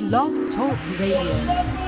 Blog Talk Radio.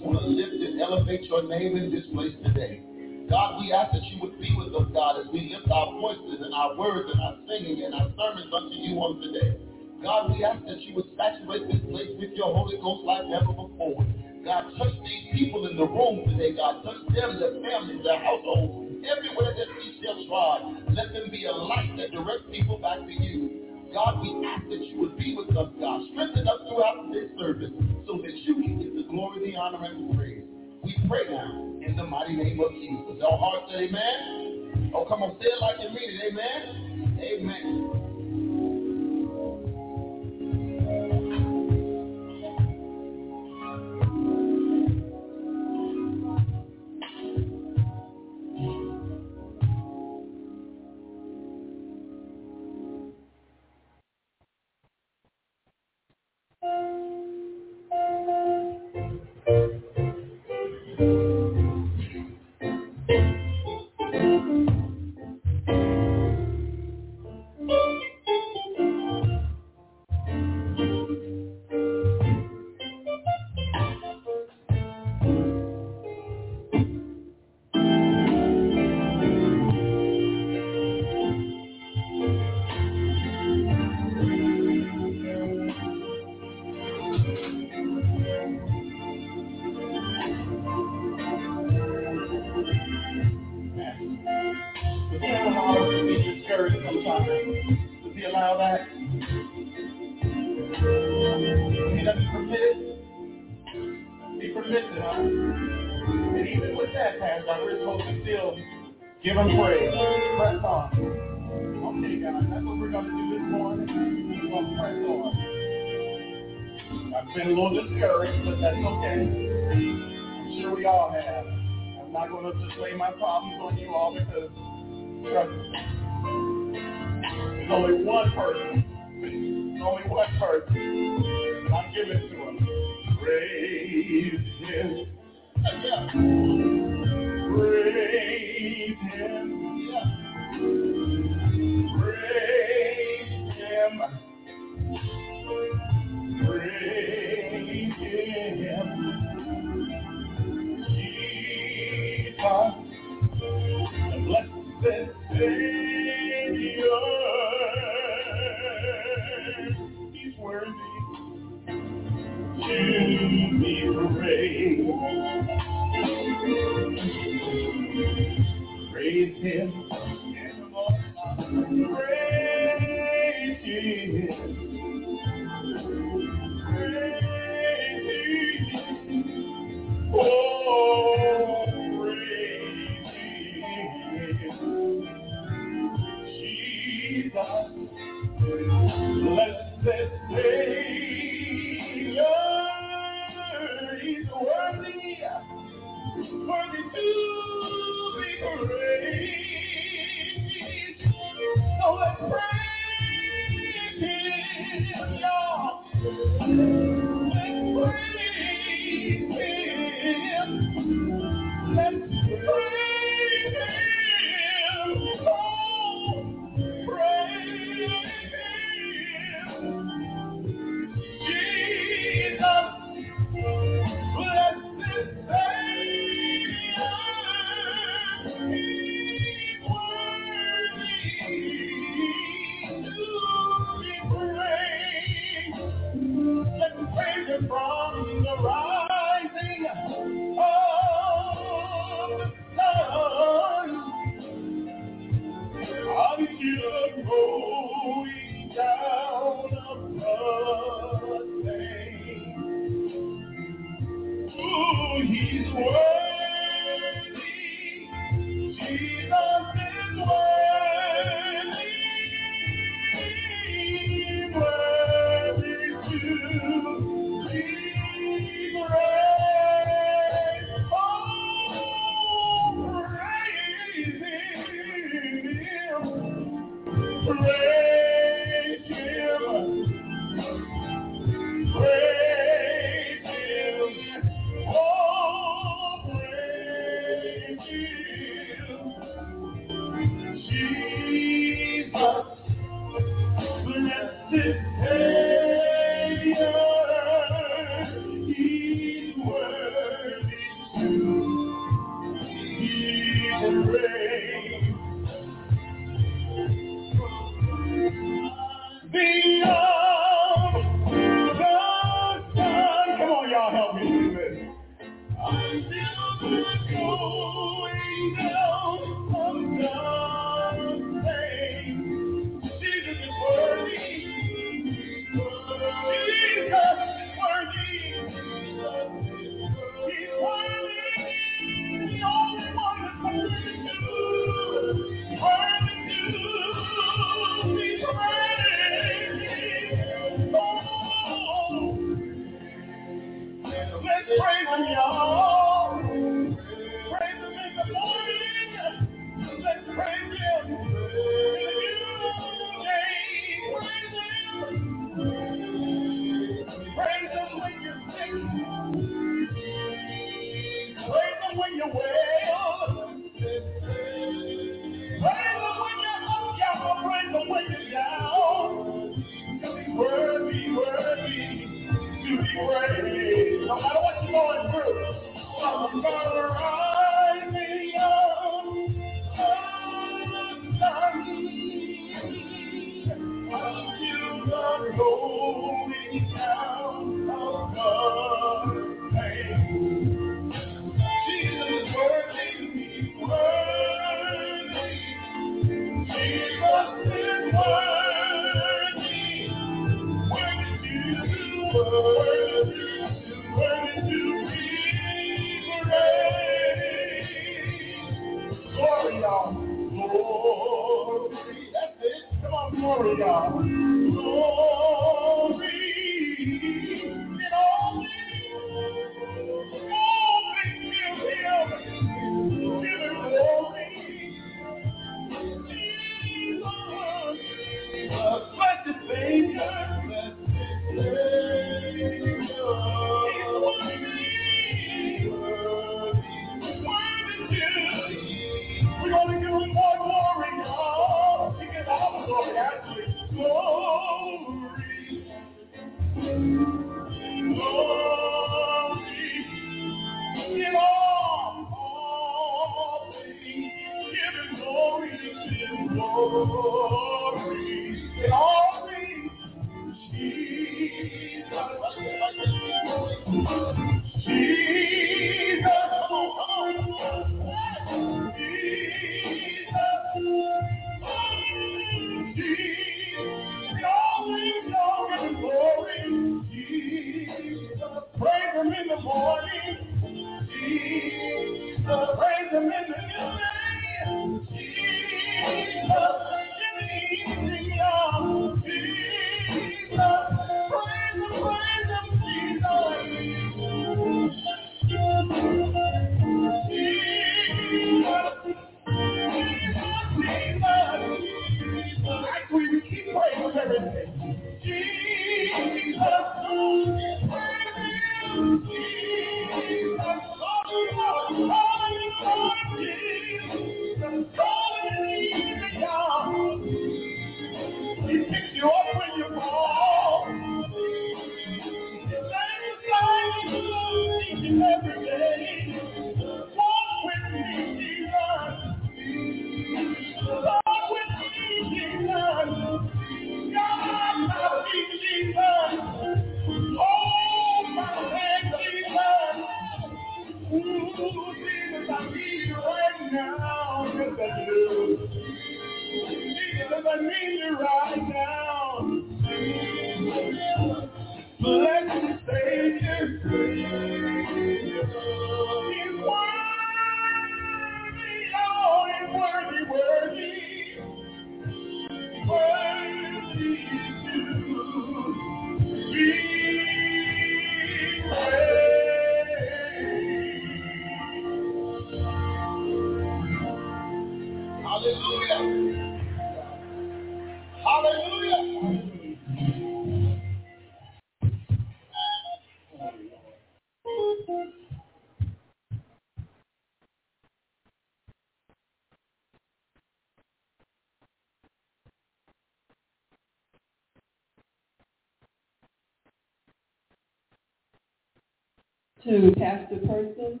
To Pastor Person,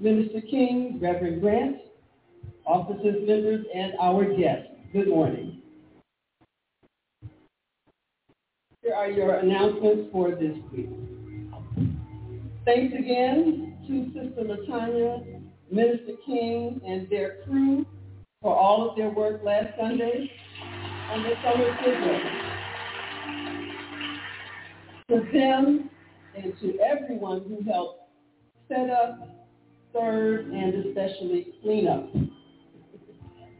Minister King, Reverend Grant, officers, members, and our guests. Good morning. Here are your announcements for this week. Thanks again to Sister Latanya, Minister King, and their crew for all of their work last Sunday on the summer schedule. To them, and to everyone who helped set up, serve, and especially clean up.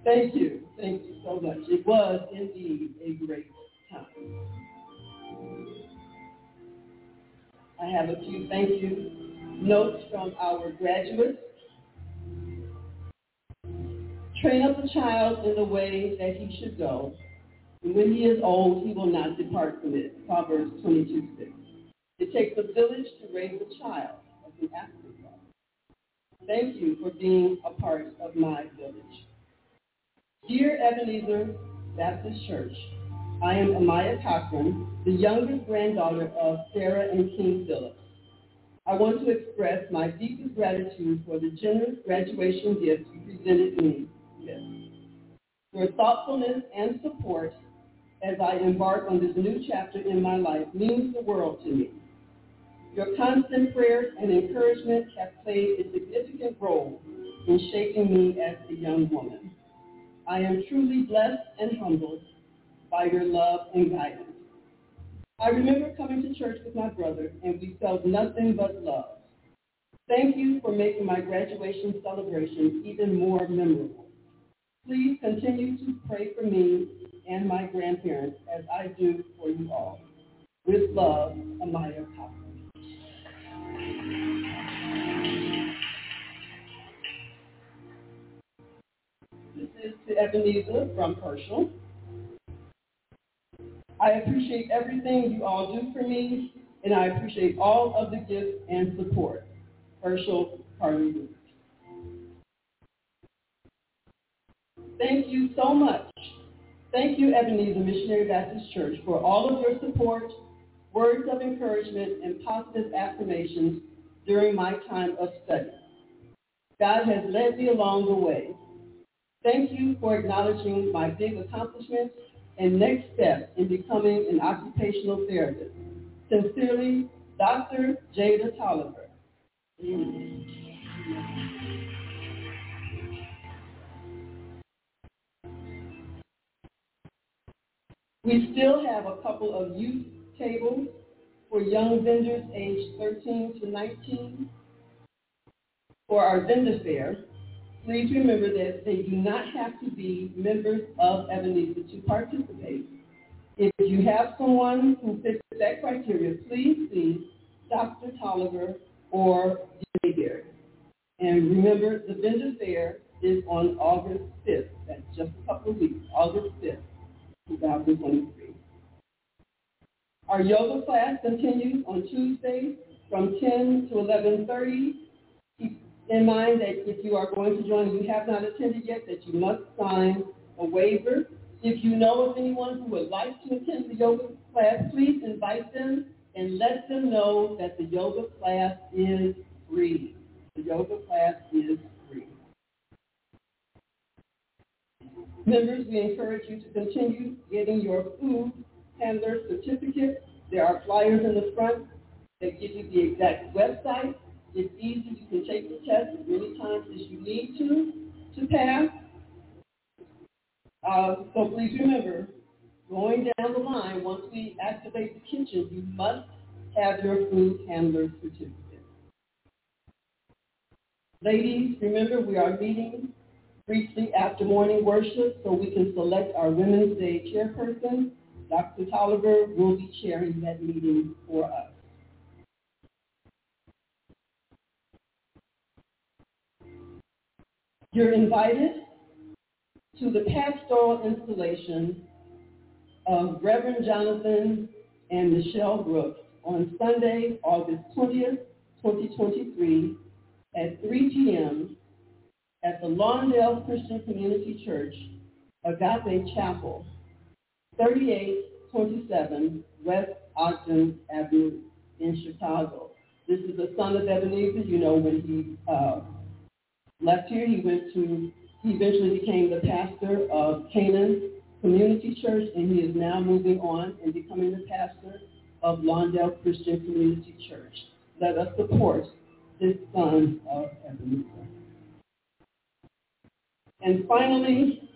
Thank you. Thank you so much. It was indeed a great time. I have a few thank you notes from our graduates. Train up a child in the way that he should go. And when he is old, he will not depart from it. Proverbs 22, 6. It takes a village to raise a child, as an African Thank you for being a part of my village. Dear Ebenezer Baptist Church, I am Amaya Cochran, the youngest granddaughter of Sarah and King Phillips. I want to express my deepest gratitude for the generous graduation gift you presented me with. Your thoughtfulness and support as I embark on this new chapter in my life means the world to me. Your constant prayers and encouragement have played a significant role in shaping me as a young woman. I am truly blessed and humbled by your love and guidance. I remember coming to church with my brother, and we felt nothing but love. Thank you for making my graduation celebration even more memorable. Please continue to pray for me and my grandparents as I do for you all. With love, Amaya Cox. This is to Ebenezer from Herschel. I appreciate everything you all do for me, and I appreciate all of the gifts and support. Herschel Carly Thank you so much. Thank you, Ebenezer Missionary Baptist Church, for all of your support, words of encouragement, and positive affirmations during my time of study. God has led me along the way. Thank you for acknowledging my big accomplishments and next step in becoming an occupational therapist. Sincerely, Dr. Jada Tolliver. We still have a couple of youth tables for young vendors aged 13 to 19. For our vendor fair, please remember that they do not have to be members of Ebenezer to participate. If you have someone who fits that criteria, please see Dr. Tolliver or Mayberry. And remember, the vendor fair is on August 5th. That's just a couple of weeks, August 5th, 2023. Our yoga class continues on Tuesday from 10 to 11.30. Keep in mind that if you are going to join and you have not attended yet, that you must sign a waiver. If you know of anyone who would like to attend the yoga class, please invite them and let them know that the yoga class is free. The yoga class is free. Members, we encourage you to continue getting your food handler certificate. There are flyers in the front that give you the exact website It's easy. You can take the test as many times as you need to to pass. Uh, so please remember, going down the line, once we activate the kitchen, you must have your food handler certificate. Ladies, remember we are meeting briefly after morning worship so we can select our Women's Day chairperson. Dr. Tolliver will be chairing that meeting for us. You're invited to the pastoral installation of Reverend Jonathan and Michelle Brooks on Sunday, August 20th, 2023 at 3 p.m. at the Lawndale Christian Community Church, Agape Chapel, 3827 West Ogden Avenue in Chicago. This is the son of Ebenezer. You know, when he uh, left here, he went to, he eventually became the pastor of Canaan Community Church, and he is now moving on and becoming the pastor of Lawndale Christian Community Church. Let us support this son of Ebenezer. And finally,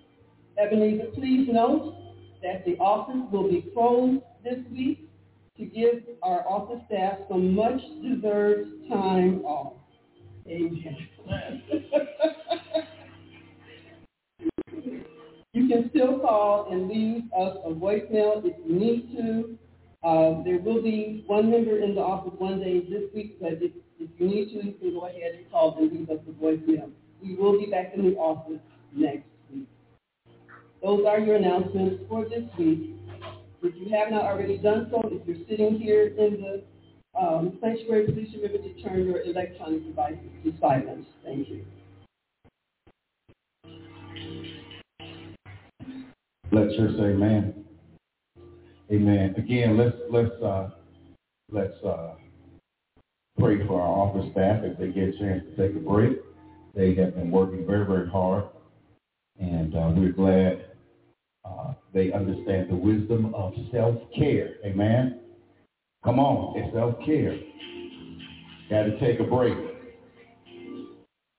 Ebenezer, please note that the office will be closed this week to give our office staff some much deserved time off. Amen. you can still call and leave us a voicemail if you need to. Uh, there will be one member in the office one day this week, but if, if you need to, you can go ahead and call and leave us a voicemail. We will be back in the office next. Those are your announcements for this week. If you have not already done so, if you're sitting here in the um, sanctuary, please remember to turn your electronic devices to silence. Thank you. Let's church say amen. Amen. Again, let's let's uh, let's uh, pray for our office staff if they get a chance to take a break. They have been working very very hard, and uh, we're glad uh, they understand the wisdom of self care. Amen. Come on, it's self care. Got to take a break.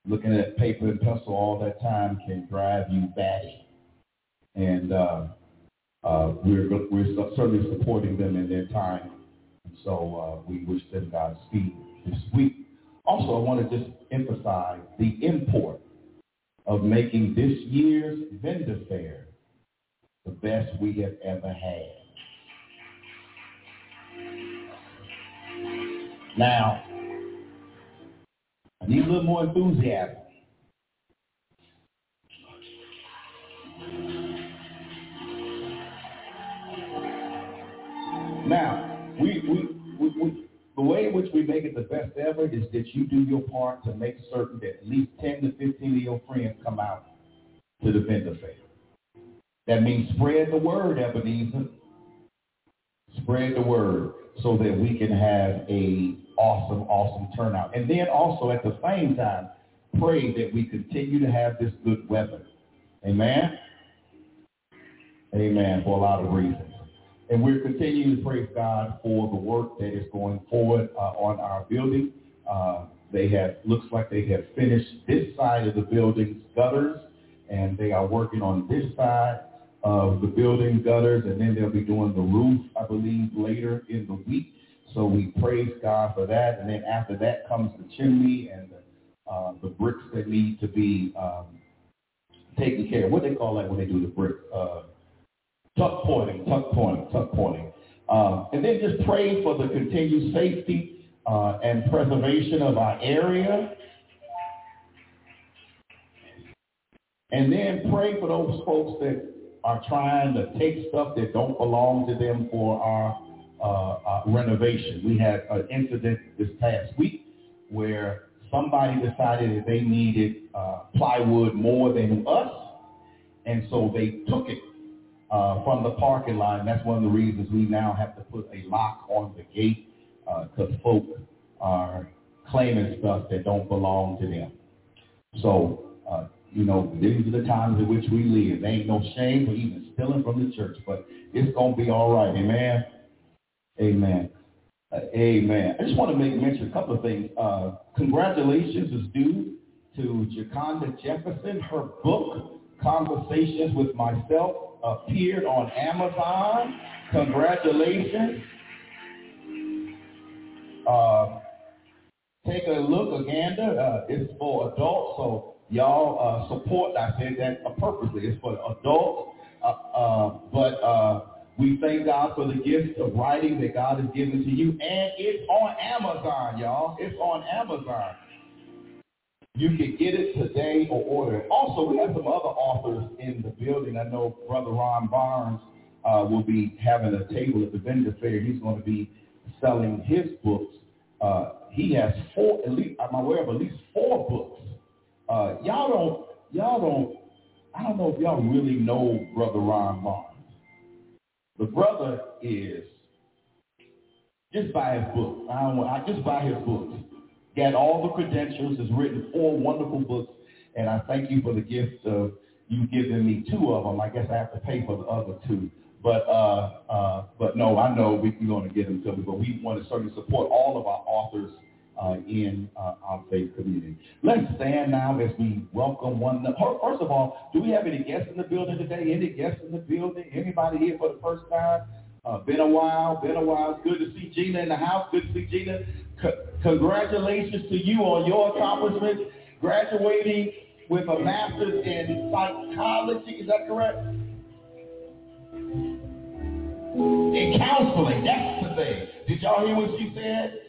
Looking at paper and pencil all that time can drive you batty, and uh, uh, we're, we're certainly supporting them in their time. And so uh, we wish them Godspeed this week. Also, I want to just emphasize the import of making this year's vendor fair the best we have ever had. Now, I need a little more enthusiasm. Now, we, we, we, we, the way in which we make it the best ever is that you do your part to make certain that at least 10 to 15 of your friends come out to defend the fair. That means spread the word, Ebenezer. Spread the word so that we can have a awesome, awesome turnout. And then also at the same time, pray that we continue to have this good weather. Amen? Amen, for a lot of reasons. And we're continuing to praise God for the work that is going forward uh, on our building. Uh, they have, looks like they have finished this side of the building's gutters, and they are working on this side of the building gutters, and then they'll be doing the roof, I believe, later in the week. So we praise God for that. And then after that comes the chimney and the, uh, the bricks that need to be um, taken care of. What they call that when they do the brick? Uh, tuck pointing, tuck pointing, tuck pointing. Um, and then just pray for the continued safety uh, and preservation of our area. And then pray for those folks that are trying to take stuff that don't belong to them for our uh, uh, renovation. We had an incident this past week where somebody decided that they needed uh, plywood more than us, and so they took it uh, from the parking lot. That's one of the reasons we now have to put a lock on the gate because uh, folk are claiming stuff that don't belong to them. So, uh, you know, these are the times in which we live. There ain't no shame for even stealing from the church, but it's going to be all right. Amen. Amen. Uh, amen. I just want to make mention a couple of things. Uh, congratulations is due to Jaconda Jefferson. Her book, Conversations with Myself, appeared on Amazon. Congratulations. Uh, take a look, Aganda. Uh, it's for adults, so y'all uh, support. I said that purposely. It's for adults. Uh, uh, but uh, we thank God for the gift of writing that God has given to you. And it's on Amazon, y'all. It's on Amazon. You can get it today or order it. Also, we have some other authors in the building. I know Brother Ron Barnes uh, will be having a table at the vendor fair. He's going to be selling his books. Uh, he has four, at least, I'm aware of at least four books. Uh, y'all don't, y'all don't, I don't know if y'all really know Brother Ron Barnes. The brother is, just buy his book. I don't want, I just buy his books. Got all the credentials, has written four wonderful books, and I thank you for the gift of you giving me two of them. I guess I have to pay for the other two. But uh, uh, but no, I know we, we're going to get them to me. But we want to certainly support all of our authors in uh, our faith community. Let's stand now as we welcome one another. First of all, do we have any guests in the building today? Any guests in the building? Anybody here for the first time? Uh, been a while, been a while. Good to see Gina in the house. Good to see Gina. C- congratulations to you on your accomplishments. Graduating with a master's in psychology. Is that correct? In counseling. That's the thing. Did y'all hear what she said?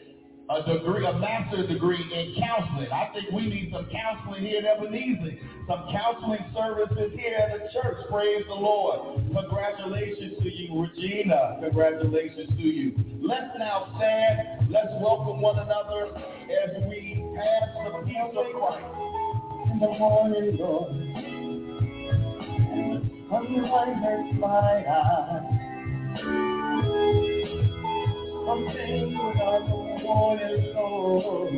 A degree, a master's degree in counseling. I think we need some counseling here at Ebenezer, some counseling services here at the church. Praise the Lord. Congratulations to you, Regina. Congratulations to you. Let's now stand. Let's welcome one another as we pass the peace of Christ. In the morning, Lord, and the sunlight my eyes something without the warning soul.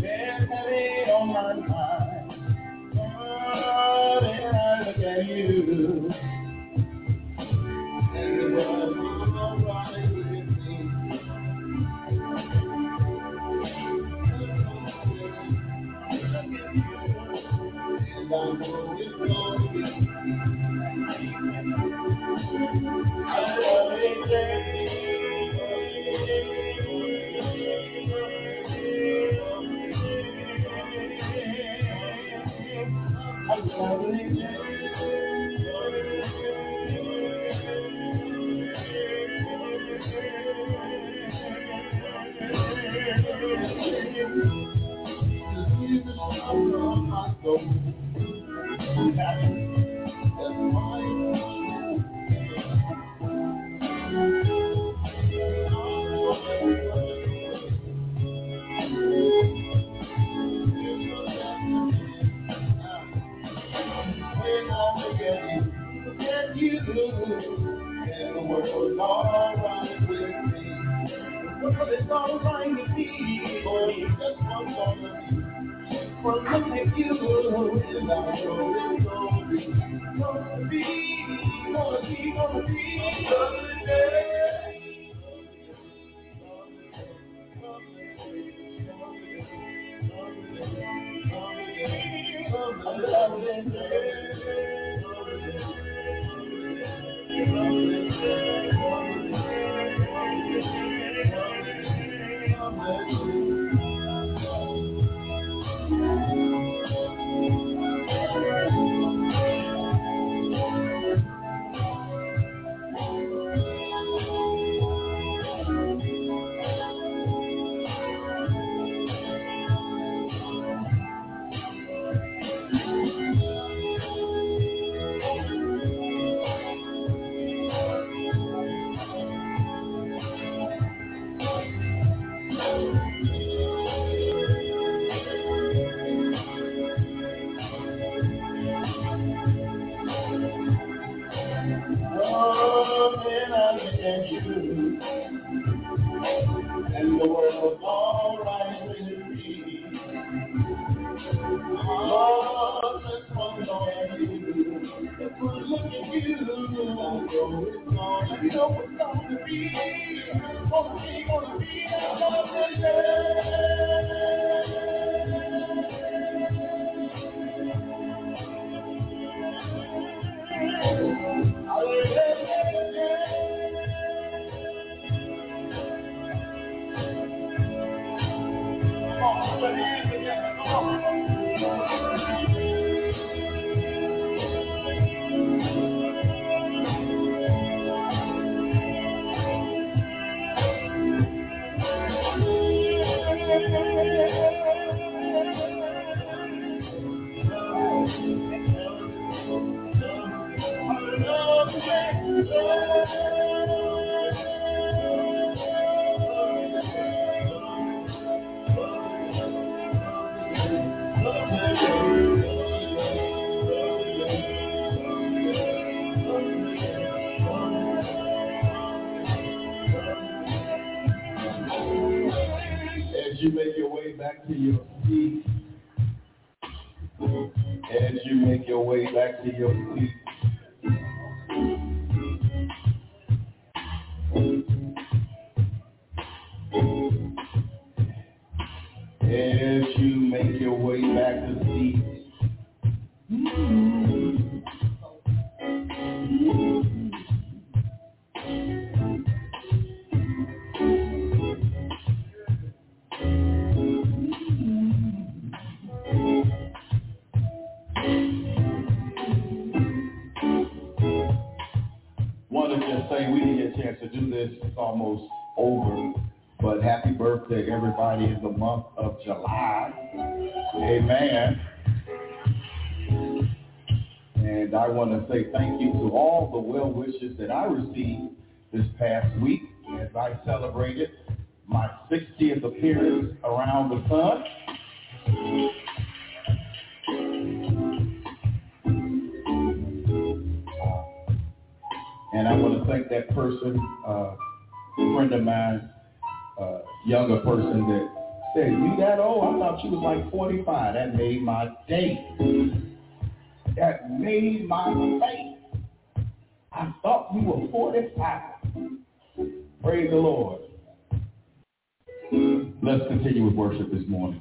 There's heavy on my mind. But and I look at you. And with me. And I know it's going to be. There's no time to be, only just one moment. One look at you, and I know it's gonna be, gonna be, gonna be, gonna be a lovely day. Day. Day. know what's gonna be. Won't he gonna be? past week as I celebrated my 60th appearance around the sun. And I want to thank that person, uh, friend of mine, uh, younger person that said, you that old? I thought you was like 45. That made my day. That made my day. I thought you were 45. Praise the Lord. Let's continue with worship this morning.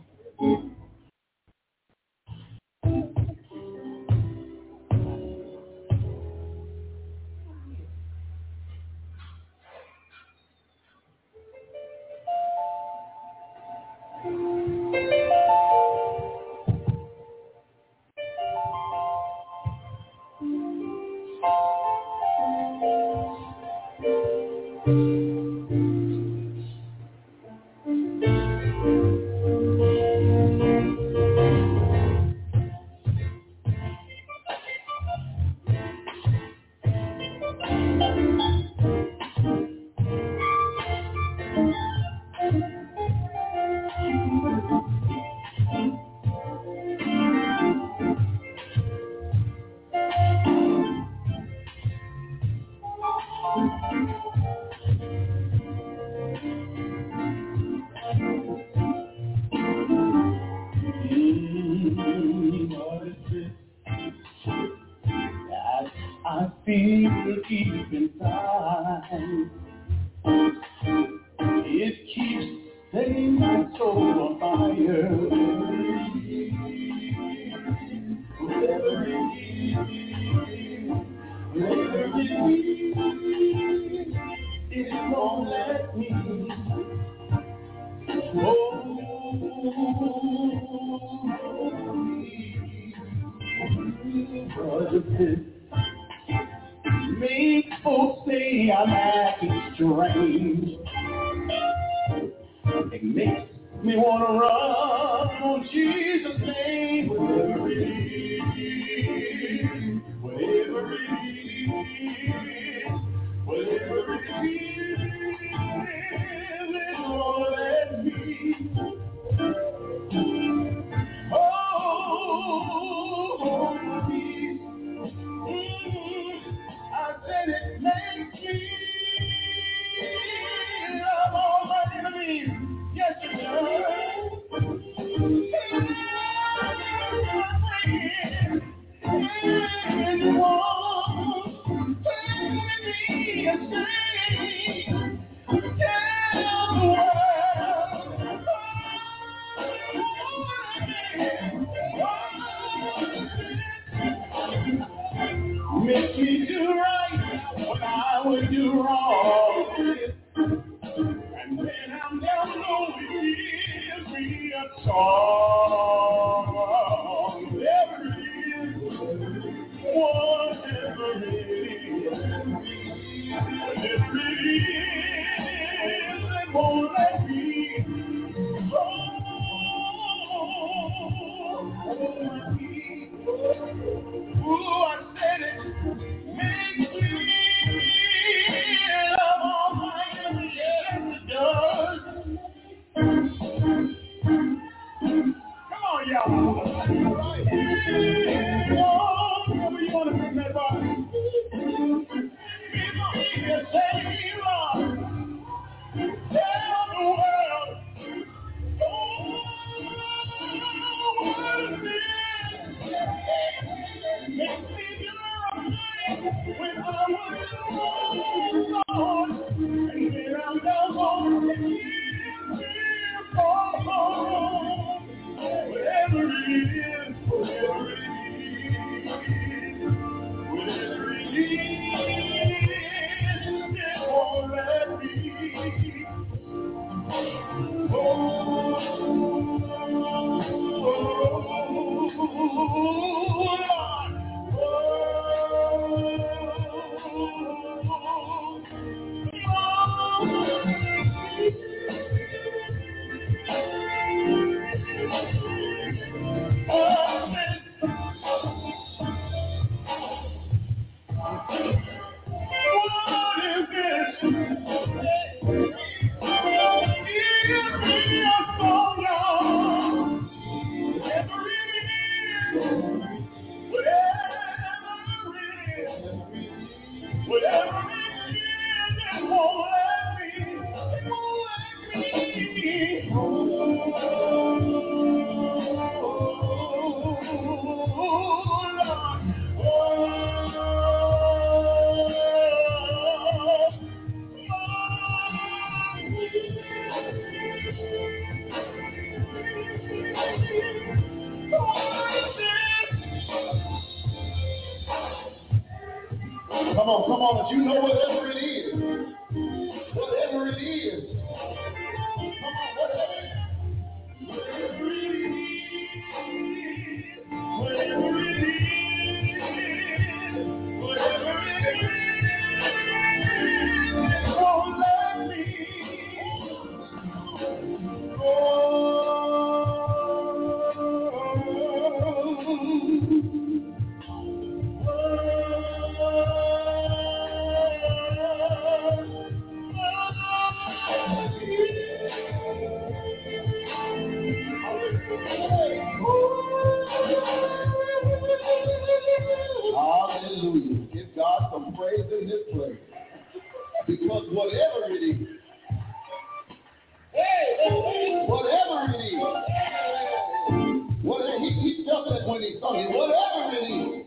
when they saw whatever it is.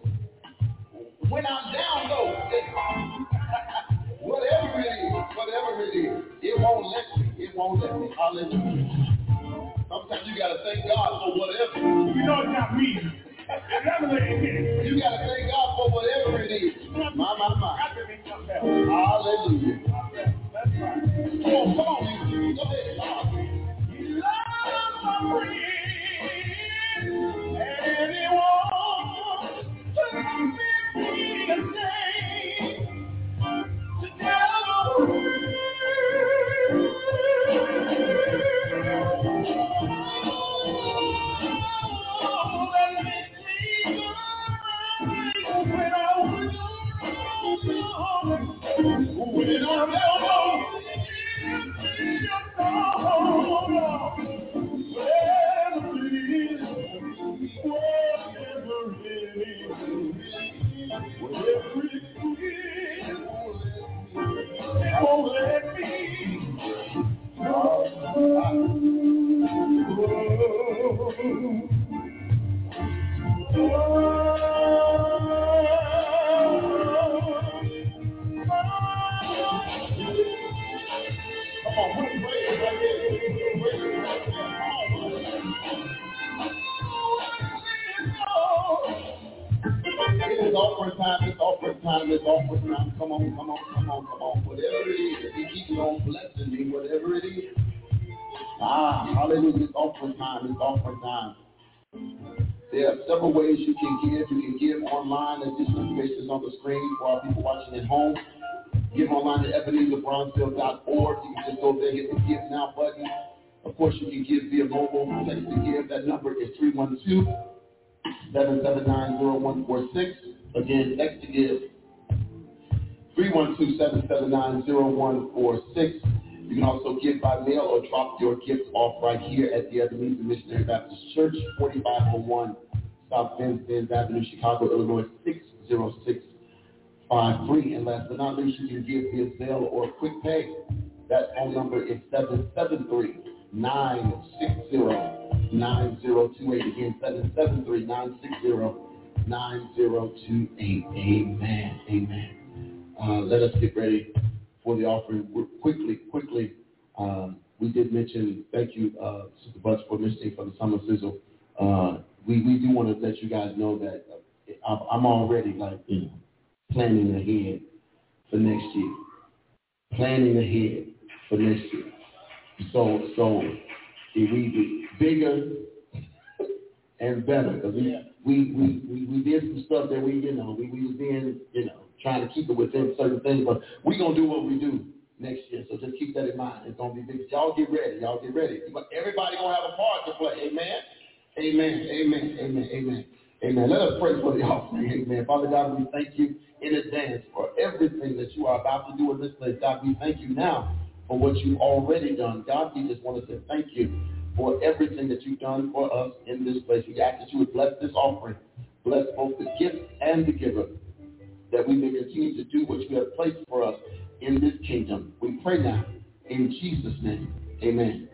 When I'm down though, whatever it is, whatever it is, it won't let me. It won't let me. Hallelujah. Sometimes you gotta thank God for whatever. You know it's not me. you gotta thank God for whatever it is. My, my, my. Hallelujah. Text to give. That number is 312-779-0146. Again, text to give. 312-779-0146. You can also give by mail or drop your gifts off right here at the Ebenezer Missionary Baptist Church, 4501 South Vincennes Avenue, Chicago, Illinois, 60653. And last but not least, you can give via Zelle or Quick Pay. That phone number is 773-960-9028. Again, 773-960-9028. Amen. Amen. Uh, let us get ready for the offering. We're quickly, quickly, um, we did mention, thank you, uh, Sister for mentioning for the summer sizzle. Uh, we, we do want to let you guys know that uh, I'm already like, you know, planning ahead for next year. Planning ahead for next year. So, so if we be bigger and better, because we, we, we, we, we did some stuff that we, you know, we, we was being, you know, trying to keep it within certain things, but we're going to do what we do next year. So just keep that in mind. It's going to be big. Y'all get ready. Y'all get ready. Everybody going to have a part to play. Amen. Amen. Amen. Amen. Amen. Amen. Let us pray for the offering. Amen. Father God, we thank you in advance for everything that you are about to do in this place. God, we thank you now for what you've already done. God, we just want to say thank you for everything that you've done for us in this place. We ask that you would bless this offering. Bless both the gift and the giver that we may continue to do what you have placed for us in this kingdom. We pray now in Jesus' name. Amen.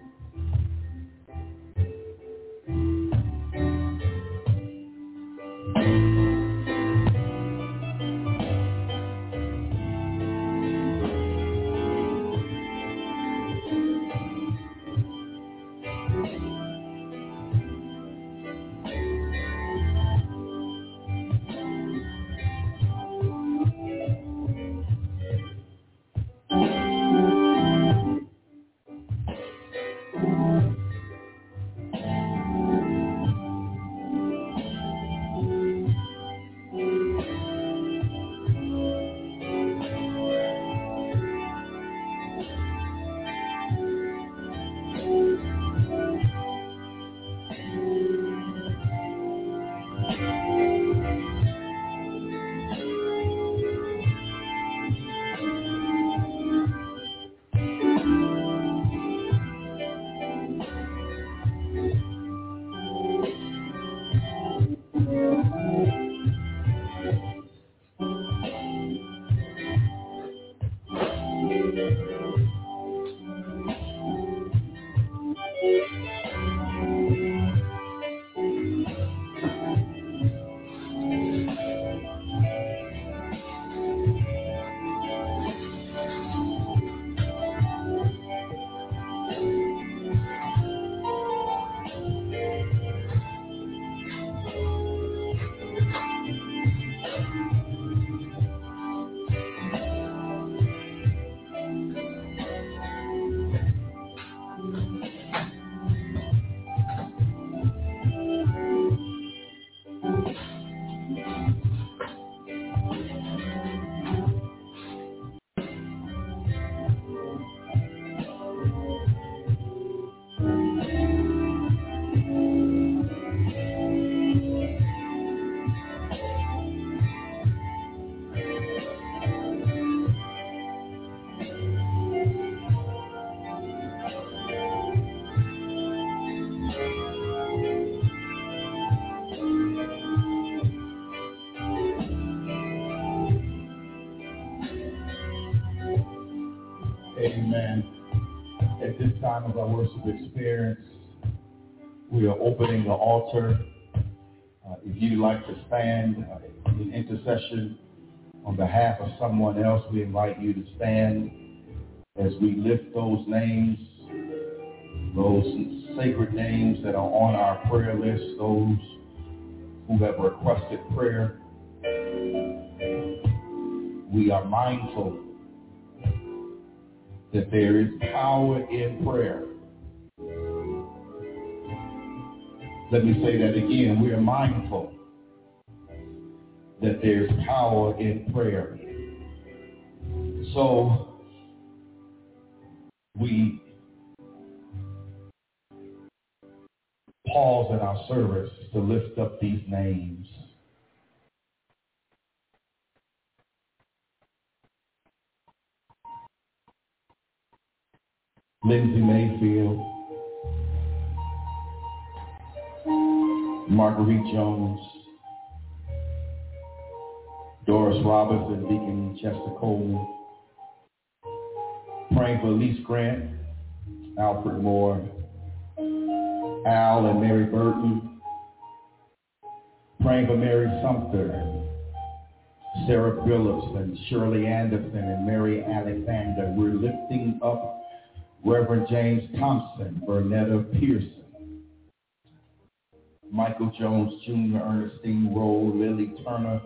Of our worship experience, we are opening the altar. Uh, if you'd like to stand uh, in intercession on behalf of someone else, we invite you to stand as we lift those names, those sacred names that are on our prayer list, those who have requested prayer. We are mindful that there is power in prayer. Let me say that again. We are mindful that there's power in prayer. So we pause in our service to lift up these names Lindsay Mayfield, Marguerite Jones, Doris Robinson, Deacon Chester Coleman, praying for Elise Grant, Alfred Moore, Al and Mary Burton, praying for Mary Sumter, Sarah Phillips and Shirley Anderson and Mary Alexander. We're lifting up Reverend James Thompson, Bernetta Pearson, Michael Jones Jr., Ernestine Rowe, Lily Turner,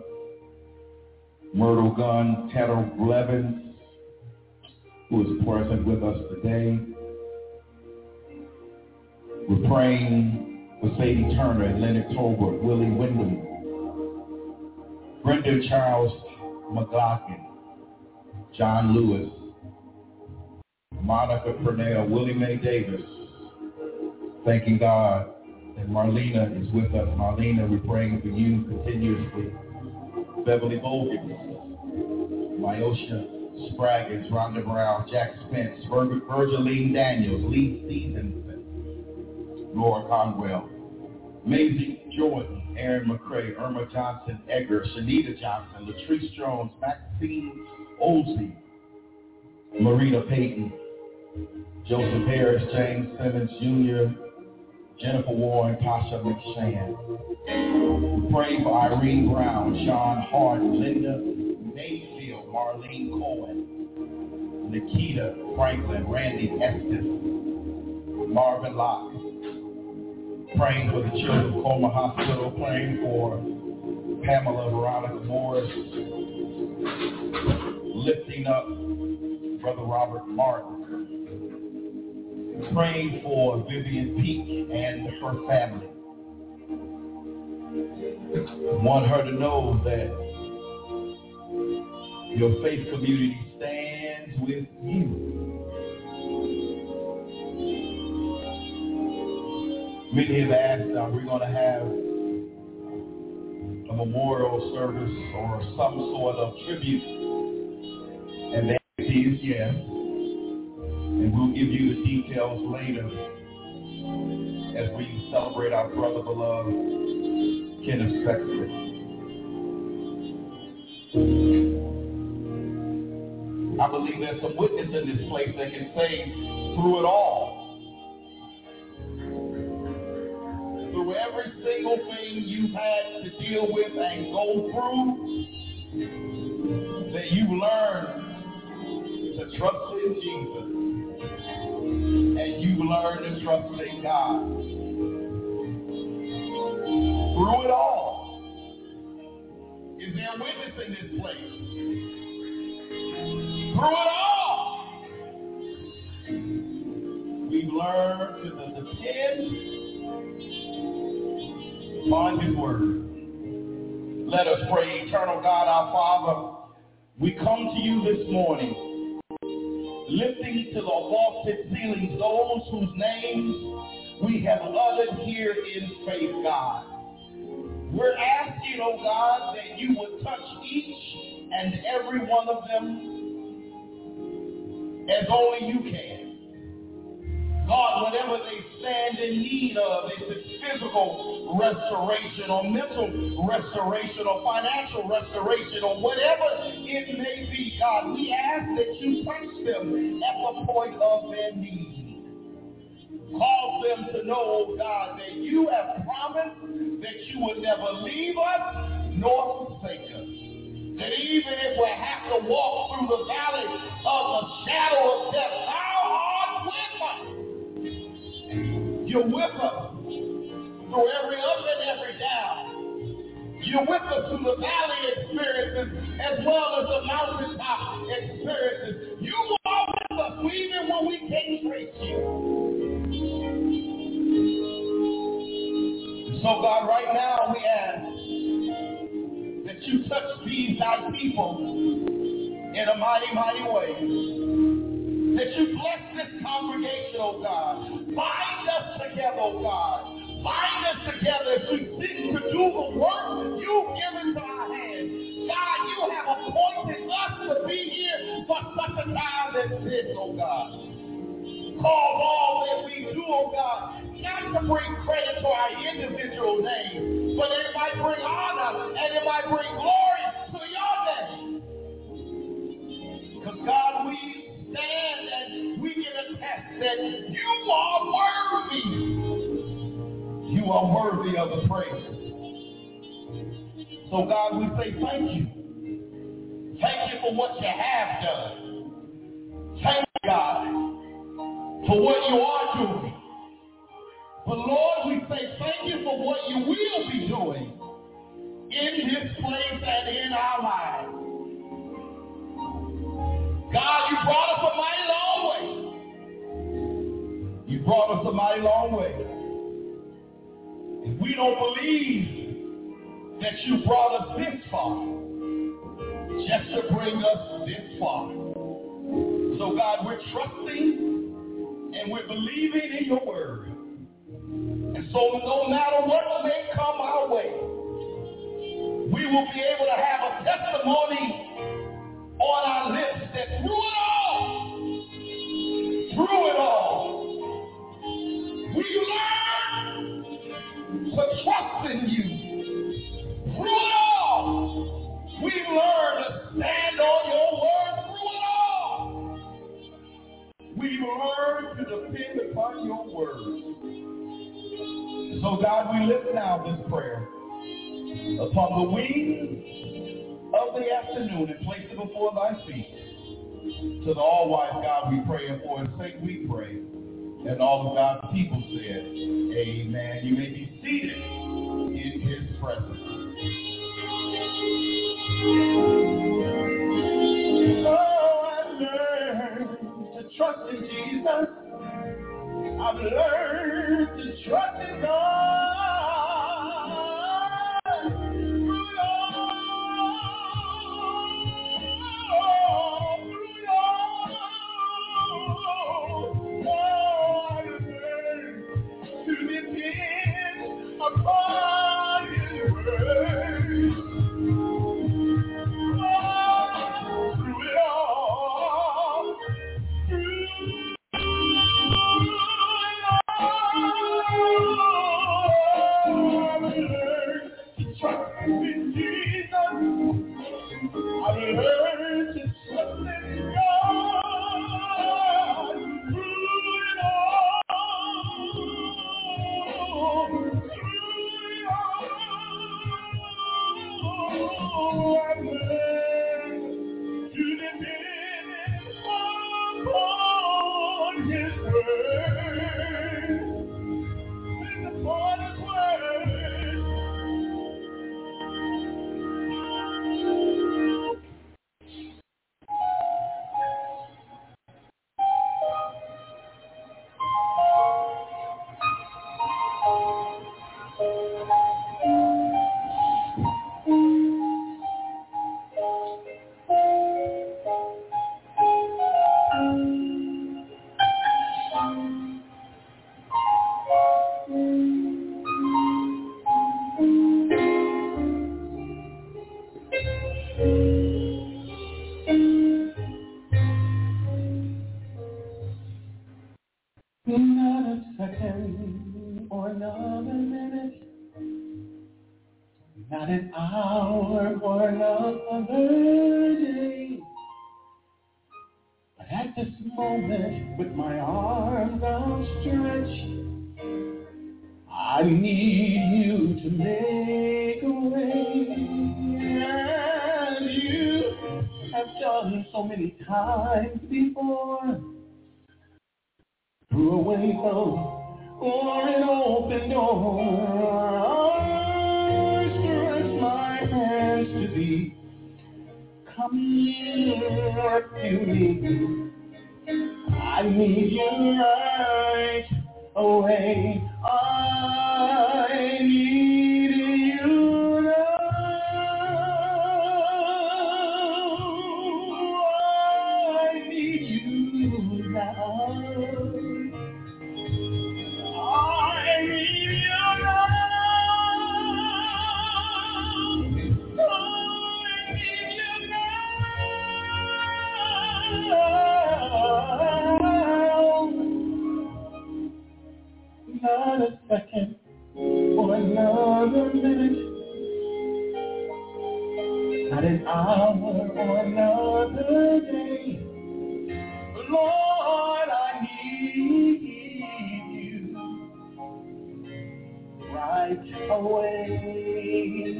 Myrtle Gunn, Tedder Blevins, who is present with us today. We're praying for Sadie Turner Leonard Tolbert, Willie Wyndham, Brenda Charles McLaughlin, John Lewis, Monica Purnell, Willie Mae Davis, thanking God. And Marlena is with us. Marlena, we're praying for you continuously. Beverly Bogan, Myosha Spraggins, Rhonda Brown, Jack Spence, Vir- Virgiline Daniels, Lee Stevenson, Laura Conwell, Maisie Jordan, Aaron McCray, Irma Johnson, Edgar, Shanita Johnson, Latrice Jones, Maxine Olsey, Marita Payton, Joseph Harris, James Simmons Jr., Jennifer Warren, Tasha McShan. Pray for Irene Brown, Sean Hart, Linda Mayfield, Marlene Cohen, Nikita Franklin, Randy Estes, Marvin Locke. Praying for the children of Comer Hospital, praying for Pamela Veronica Morris, lifting up Brother Robert Martin, praying for Vivian Peak and her family. Want her to know that your faith community stands with you. Many have asked, are we going to have a memorial service or some sort of tribute? And answer is yes. And we'll give you the details later as we celebrate our brother beloved, Kenneth Sexton. I believe there's some witness in this place that can say through it all, through every single thing you've had to deal with and go through, that you've learned trust in Jesus and you've learned to trust in God. Through it all, is there witness in this place? Through it all, we've learned to depend on His Word. Let us pray, eternal God, our Father. We come to you this morning lifting to the vaulted ceilings those whose names we have uttered here in faith, God. We're asking, oh God, that you would touch each and every one of them as only you can. God, whatever they stand in need of, it's physical restoration or mental restoration or financial restoration or whatever it may be, God, we ask that you touch them at the point of their need. Cause them to know, oh God, that you have promised that you would never leave us nor forsake us. That even if we have to walk through the valley of the shadow of death, thou art with us. You're with us through every up and every down. You whip us through the valley experiences as well as the mountaintop experiences. You are with us even when we can't trace you. So God, right now we ask that you touch these thy people in a mighty, mighty way. That you bless this congregation, oh God. Bind us together, oh God. Bind us together as we seek to do the work you've given to our hands. God, you have appointed us to be here for such a time as this, oh God cause all that we do, oh God, not to bring credit to our individual name, but it might bring honor and it might bring glory to your name. Because God, we stand and that you are worthy. You are worthy of the praise. So God, we say thank you. Thank you for what you have done. Thank you, God for what you are doing. But Lord, we say thank you for what you will be doing in this place and in our lives. God, you brought us a mighty. You brought us a mighty long way. If we don't believe that you brought us this far just to bring us this far. So God, we're trusting and we're believing in your word. And so no matter what may come our way, we will be able to have a testimony on our lips that through it all, through it all, we learn to trust in you. Through it all, we learn to stand on your word through it all. we learn to depend upon your word. So God, we lift now this prayer upon the wings of the afternoon and place it before thy feet. To the all-wise God we pray and for his sake we pray. And all of God's people said, Amen. You may be seated in his presence. Oh, I learned to trust in Jesus. I've learned to trust in God. An hour or another day. Lord, I need you right away.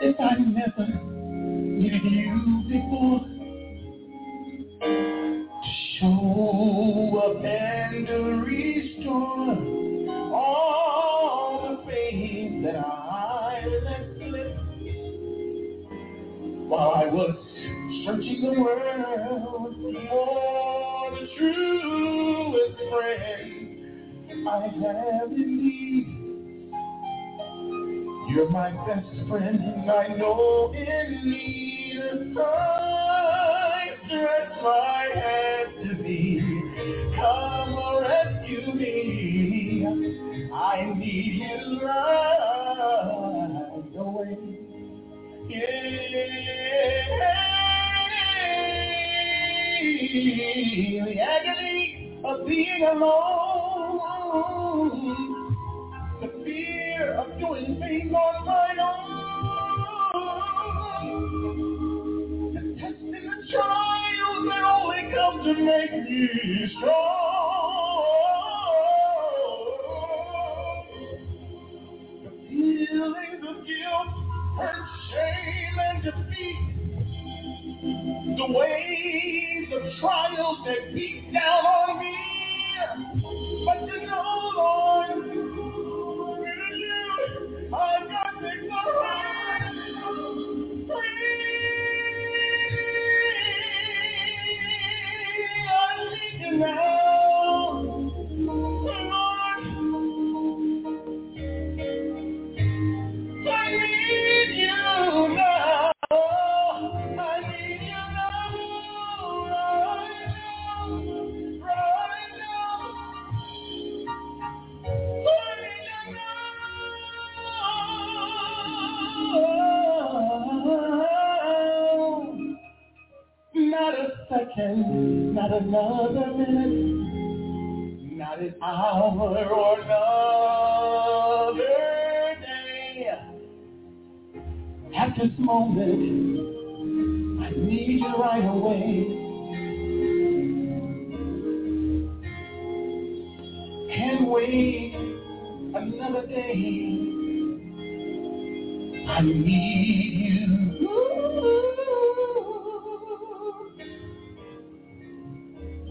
If I never needed you best friend, I know in need. I stretch my hand to thee. Come rescue me. I need you right away. Yeah. The agony of being alone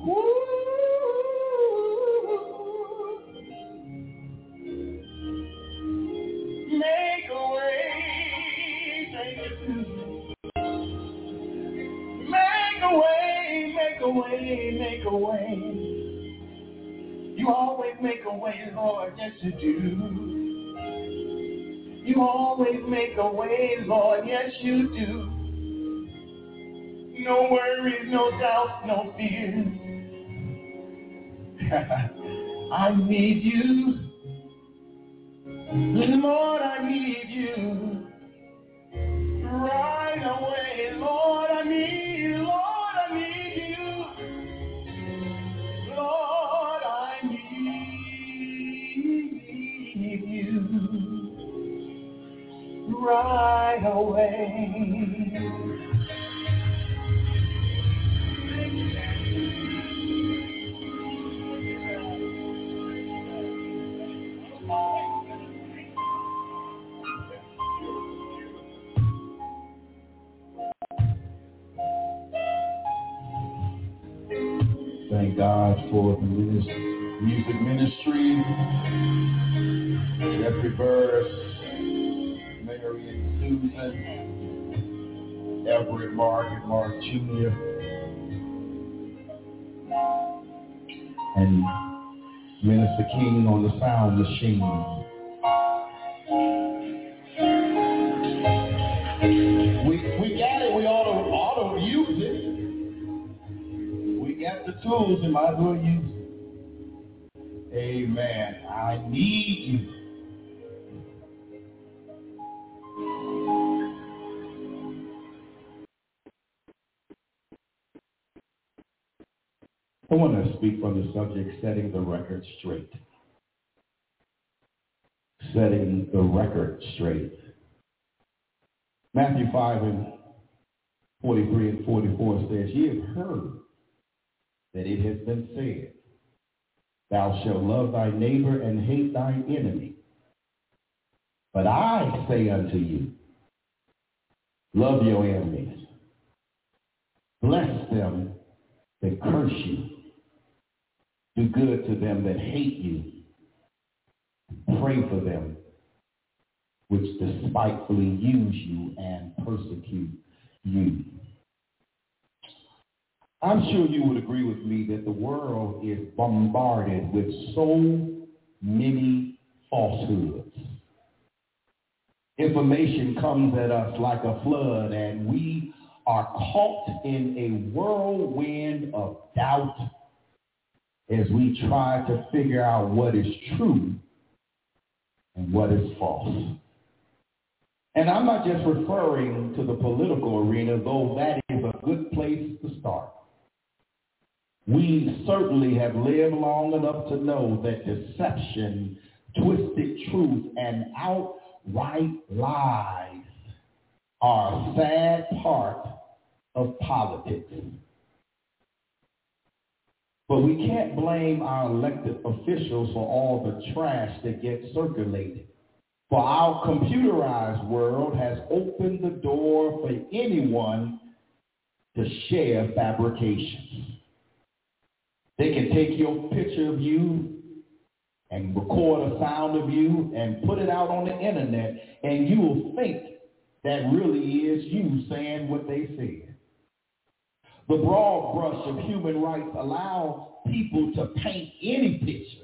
Make a way, Make a way, make a way, make a way. You always make a way, Lord, yes you do. You always make a way, Lord, yes you do. No worries, no doubts, no fears. I need you. Lord, I need you. Right away, Lord, I need you. Lord, I need you. Lord, I need you right away. Minister King on the sound machine. We, we got it. We ought to, ought to use it. We got the tools and might as well use it. Amen. I need you. I want to speak on the subject setting the record straight. setting the record straight. Matthew 5 and 43 and 44 says, Ye have heard that it has been said, Thou shalt love thy neighbor and hate thine enemy. But I say unto you, love your enemies. Bless them that curse you. Do good to them that hate you. Pray for them which despitefully use you and persecute you. I'm sure you would agree with me that the world is bombarded with so many falsehoods. Information comes at us like a flood and we are caught in a whirlwind of doubt as we try to figure out what is true and what is false. And I'm not just referring to the political arena, though that is a good place to start. We certainly have lived long enough to know that deception, twisted truth, and outright lies are a sad part of politics. But we can't blame our elected officials for all the trash that gets circulated. For our computerized world has opened the door for anyone to share fabrications. They can take your picture of you and record a sound of you and put it out on the internet, and you will think that really is you saying what they said. The broad brush of human rights allows people to paint any picture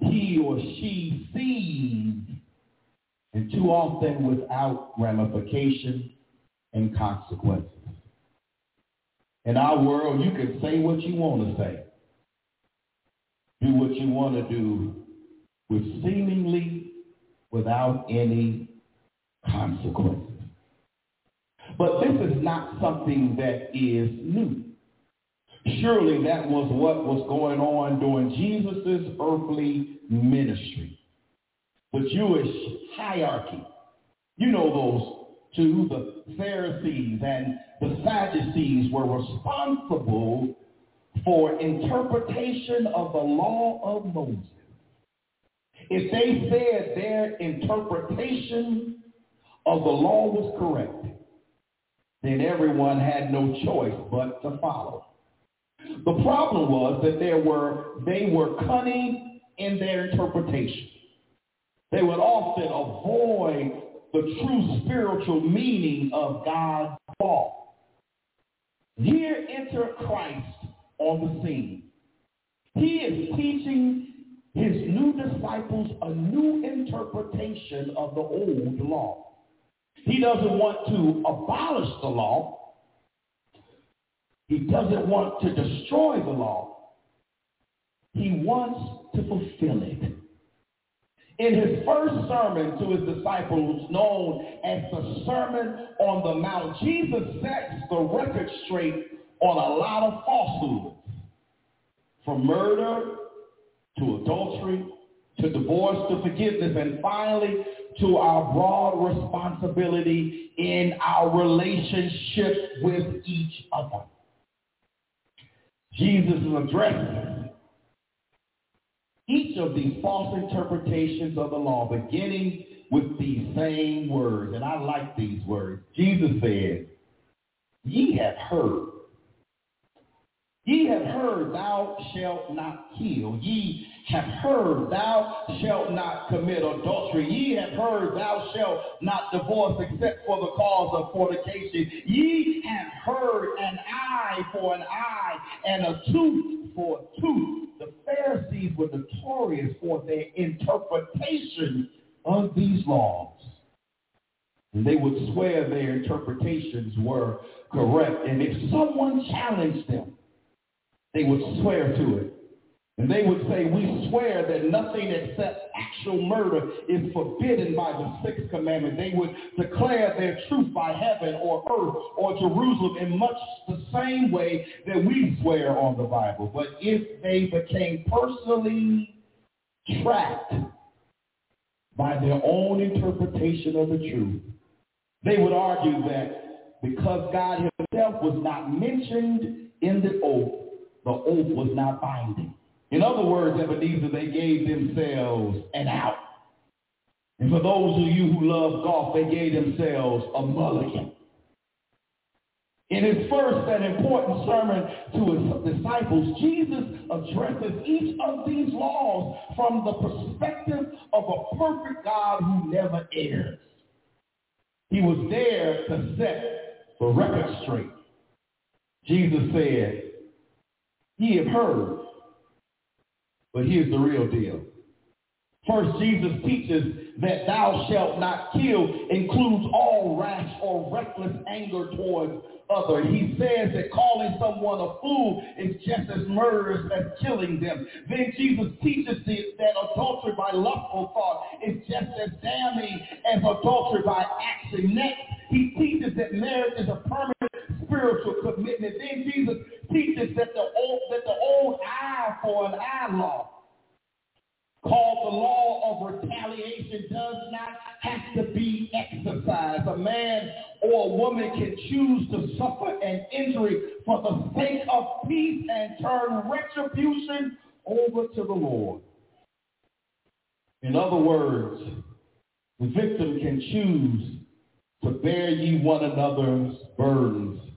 he or she sees, and too often without ramification and consequences. In our world, you can say what you want to say, do what you want to do with seemingly without any consequences. But this is not something that is new. Surely that was what was going on during Jesus' earthly ministry. The Jewish hierarchy. You know those two, the Pharisees and the Sadducees were responsible for interpretation of the law of Moses. If they said their interpretation of the law was correct, then everyone had no choice but to follow. The problem was that there were, they were cunning in their interpretation. They would often avoid the true spiritual meaning of God's law. Here enter Christ on the scene. He is teaching his new disciples a new interpretation of the old law. He doesn't want to abolish the law. He doesn't want to destroy the law. He wants to fulfill it. In his first sermon to his disciples, known as the Sermon on the Mount, Jesus sets the record straight on a lot of falsehoods. From murder to adultery to divorce to forgiveness and finally to our broad responsibility in our relationship with each other. Jesus is addressing each of these false interpretations of the law, beginning with these same words. And I like these words. Jesus said, ye have heard. Ye have heard, thou shalt not kill. Ye have heard, thou shalt not commit adultery. Ye have heard, thou shalt not divorce except for the cause of fornication. Ye have heard an eye for an eye and a tooth for a tooth. The Pharisees were notorious for their interpretation of these laws. And they would swear their interpretations were correct. And if someone challenged them, they would swear to it. And they would say, we swear that nothing except actual murder is forbidden by the sixth commandment. They would declare their truth by heaven or earth or Jerusalem in much the same way that we swear on the Bible. But if they became personally trapped by their own interpretation of the truth. They would argue that because God himself was not mentioned in the oath, the oath was not binding. In other words, Ebenezer, they gave themselves an out. And for those of you who love golf, they gave themselves a mulligan. In his first and important sermon to his disciples, Jesus addresses each of these laws from the perspective of a perfect God who never errs. He was there to set the record straight. Jesus said, ye have heard, but here's the real deal. First, Jesus teaches that thou shalt not kill includes all rash or reckless anger towards other. He says that calling someone a fool is just as murderous as killing them. Then Jesus teaches that adultery by lustful thought is just as damning as adultery by action. Next, he teaches that marriage is a permanent spiritual commitment. Then Jesus teaches that the old, that the old eye for an eye law called the law of retaliation does not have to be exercised. A man or a woman can choose to suffer an injury for the sake of peace and turn retribution over to the Lord. In other words, the victim can choose to bear ye one another's burdens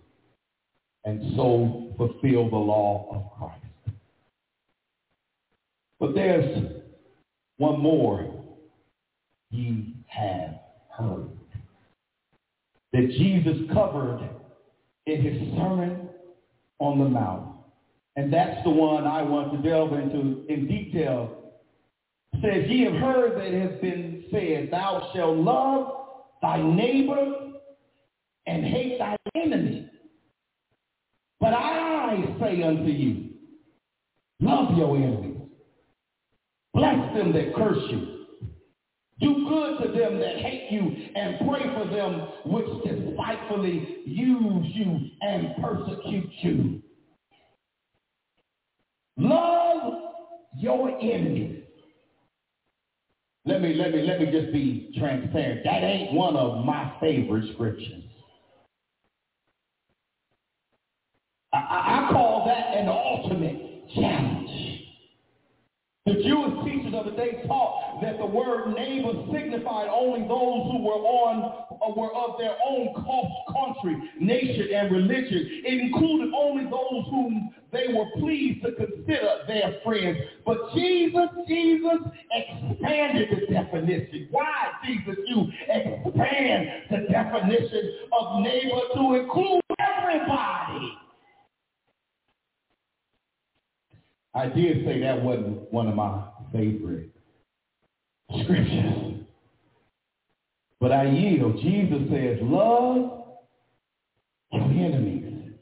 and so fulfill the law of Christ. But there's one more ye have heard. That Jesus covered in his Sermon on the Mount. And that's the one I want to delve into in detail. It says, ye have heard that it has been said, thou shalt love thy neighbor and hate thy enemy. But I say unto you, love your enemies. Bless them that curse you. Do good to them that hate you and pray for them which despitefully use you and persecute you. Love your enemies. Let me, let me, let me just be transparent. That ain't one of my favorite scriptures. I, I, call that an ultimate challenge. The Jewish teachers of the day taught that the word neighbor signified only those who were on or were of their own country, nation, and religion. It included only those whom they were pleased to consider their friends. But Jesus, Jesus expanded the definition. Why, Jesus, you expand the definition of neighbor to include everybody? I did say that wasn't one of my favorite scriptures. But I yield. Jesus says, love your enemies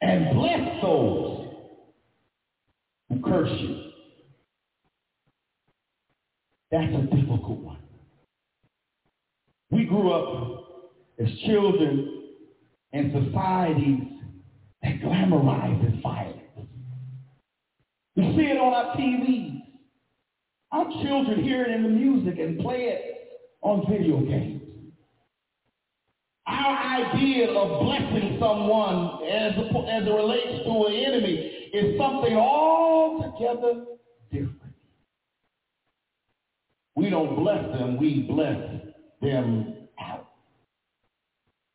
and bless those who curse you. That's a difficult one. We grew up as children in societies that glamorizes violence. We see it on our TVs. Our children hear it in the music and play it on video games. Our idea of blessing someone as, a, as it relates to an enemy is something altogether different. We don't bless them, we bless them out.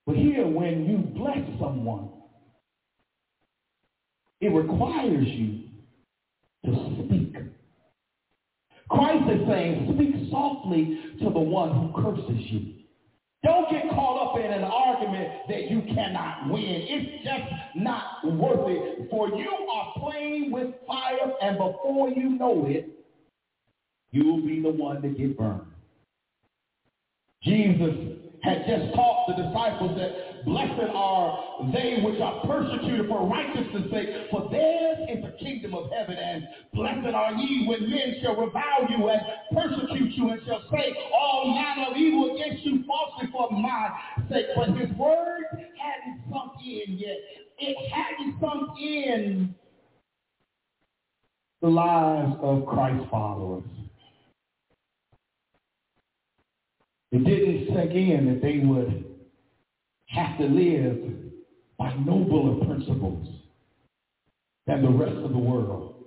But here, when you bless someone, it requires you to speak. Christ is saying, speak softly to the one who curses you. Don't get caught up in an argument that you cannot win. It's just not worth it. For you are playing with fire, and before you know it, you'll be the one to get burned. Jesus had just taught the disciples that Blessed are they which are persecuted for righteousness' sake, for theirs is the kingdom of heaven. And blessed are ye when men shall revile you and persecute you and shall say all manner of evil against you falsely for my sake. But his word hadn't sunk in yet. It hadn't sunk in the lives of Christ's followers. It didn't sink in that they would have to live by nobler principles than the rest of the world.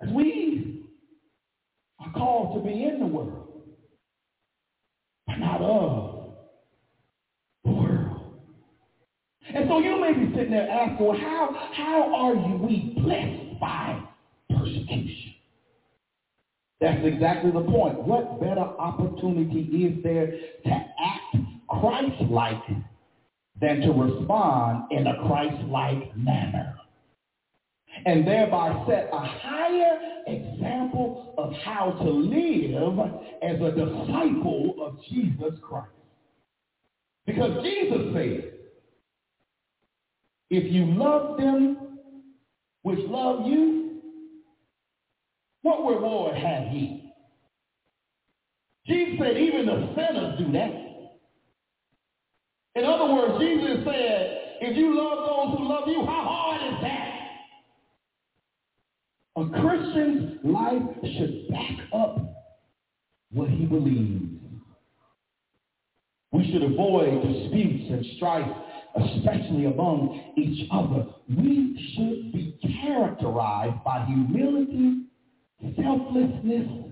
As we are called to be in the world, but not of the world. And so you may be sitting there asking, well, how, how are you we blessed by persecution? That's exactly the point. What better opportunity is there to act Christ-like than to respond in a Christ-like manner? And thereby set a higher example of how to live as a disciple of Jesus Christ. Because Jesus said, if you love them which love you, what reward have ye? Jesus said, even the sinners do that. In other words, Jesus said, if you love those who love you, how hard is that? A Christian's life should back up what he believes. We should avoid disputes and strife, especially among each other. We should be characterized by humility selflessness,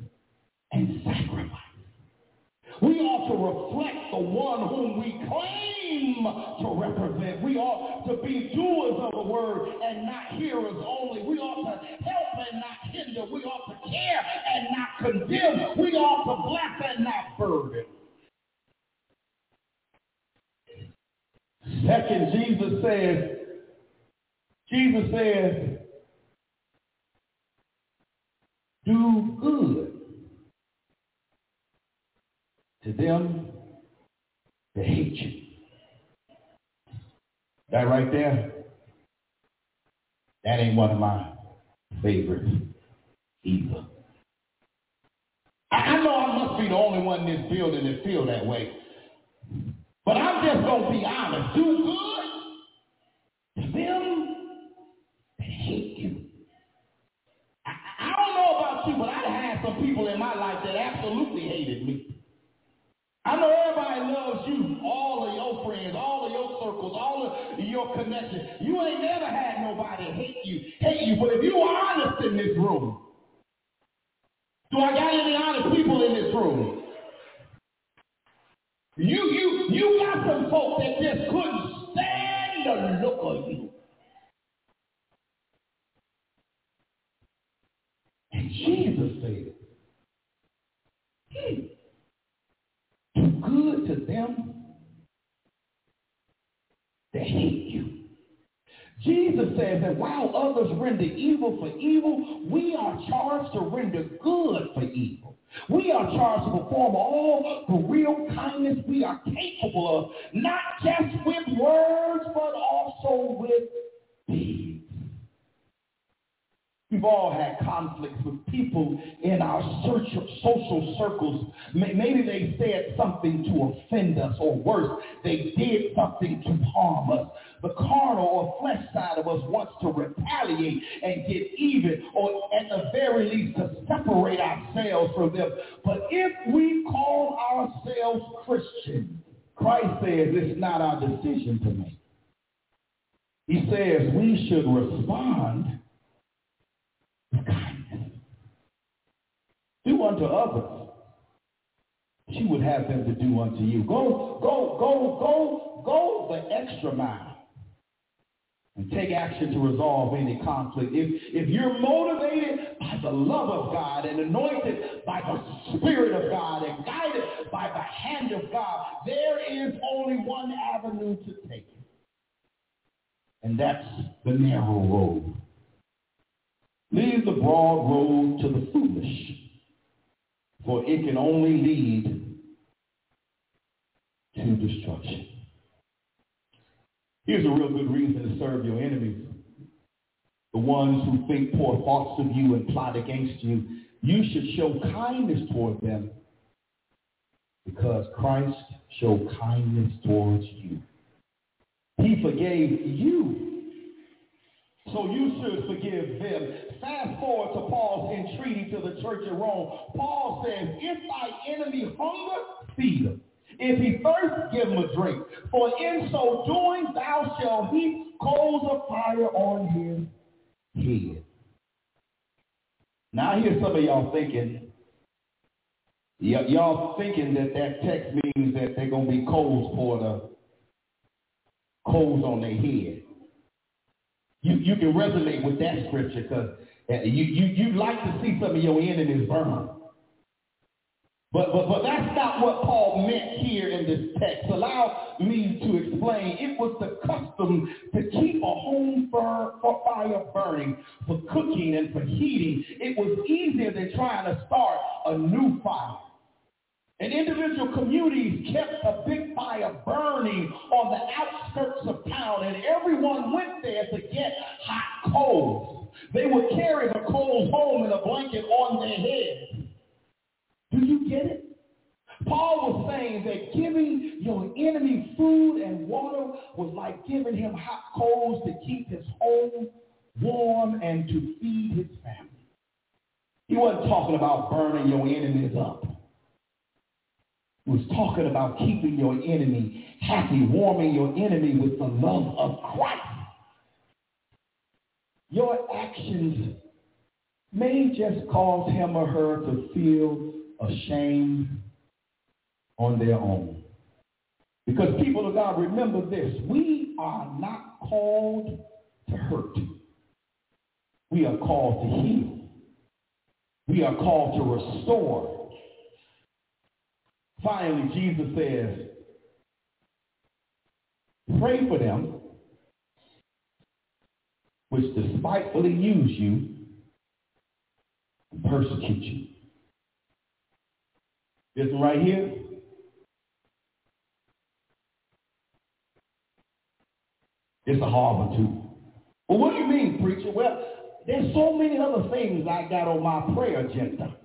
and sacrifice. We ought to reflect the one whom we claim to represent. We ought to be doers of the word and not hearers only. We ought to help and not hinder. We ought to care and not condemn. We ought to bless and not burden. Second, Jesus says, Jesus says, do good to them that hate you. That right there, that ain't one of my favorites either. I know I must be the only one in this building that feel that way. But I'm just going to be honest. Do good to them that hate you. I don't know about you, but I had some people in my life that absolutely hated me. I know everybody loves you, all of your friends, all of your circles, all of your connections. You ain't never had nobody hate you, hate you. But if you are honest in this room, do I got any honest people in this room? You you you got some folks that just couldn't stand the look of you. And Jesus said, do good to them that hate you. Jesus says that while others render evil for evil, we are charged to render good for evil. We are charged to perform all the real kindness we are capable of, not just with words, but also with deeds. We've all had conflicts with people in our social circles. Maybe they said something to offend us, or worse, they did something to harm us. The carnal or flesh side of us wants to retaliate and get even, or at the very least to separate ourselves from them. But if we call ourselves Christians, Christ says it's not our decision to make. He says we should respond. Do unto others. She would have them to do unto you. Go, go, go, go, go the extra mile. And take action to resolve any conflict. If, if you're motivated by the love of God and anointed by the Spirit of God and guided by the hand of God, there is only one avenue to take. And that's the narrow road. Leave the broad road to the foolish, for it can only lead to destruction. Here's a real good reason to serve your enemies. The ones who think poor thoughts of you and plot against you. You should show kindness toward them because Christ showed kindness towards you. He forgave you So you should forgive them. Fast forward to Paul's entreaty to the church in Rome. Paul says, if thy enemy hunger, feed him. If he thirst, give him a drink. For in so doing, thou shalt heap coals of fire on his head. Now I hear some of y'all thinking, y- y'all thinking that that text means that they're going to be coals for the coals on their head. You, you can resonate with that scripture because uh, you, you, you like to see some of your enemies burn. But, but, but that's not what Paul meant here in this text. Allow me to explain. It was the custom to keep a home fire, fire burning for cooking and for heating. It was easier than trying to start a new fire. And individual communities kept a big fire burning on the outskirts of town, and everyone went there to get hot coals. They would carry the coals home in a blanket on their head. Do you get it? Paul was saying that giving your enemy food and water was like giving him hot coals to keep his home warm and to feed his family. He wasn't talking about burning your enemies up. Was talking about keeping your enemy happy, warming your enemy with the love of Christ. Your actions may just cause him or her to feel ashamed on their own. Because people of God, remember this. We are not called to hurt. We are called to heal. We are called to restore. Finally, Jesus says, pray for them which despitefully use you and persecute you. This one right here. It's a hard one too. Well, what do you mean, preacher? Well, there's so many other things I got on my prayer agenda.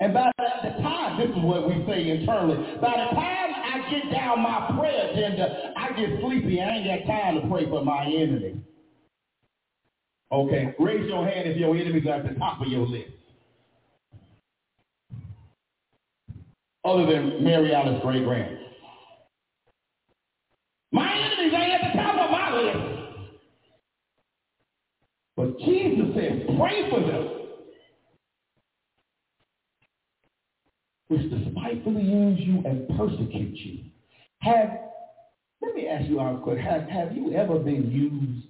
And by the time, this is what we say internally, by the time I get down my prayer agenda, I get sleepy. I ain't got time to pray for my enemy. Okay, raise your hand if your enemy's at the top of your list. Other than Mary Alice great grand. My enemies ain't at the top of my list. But Jesus says, pray for them. Which despitefully use you and persecute you. Have, let me ask you a question. Have, have you ever been used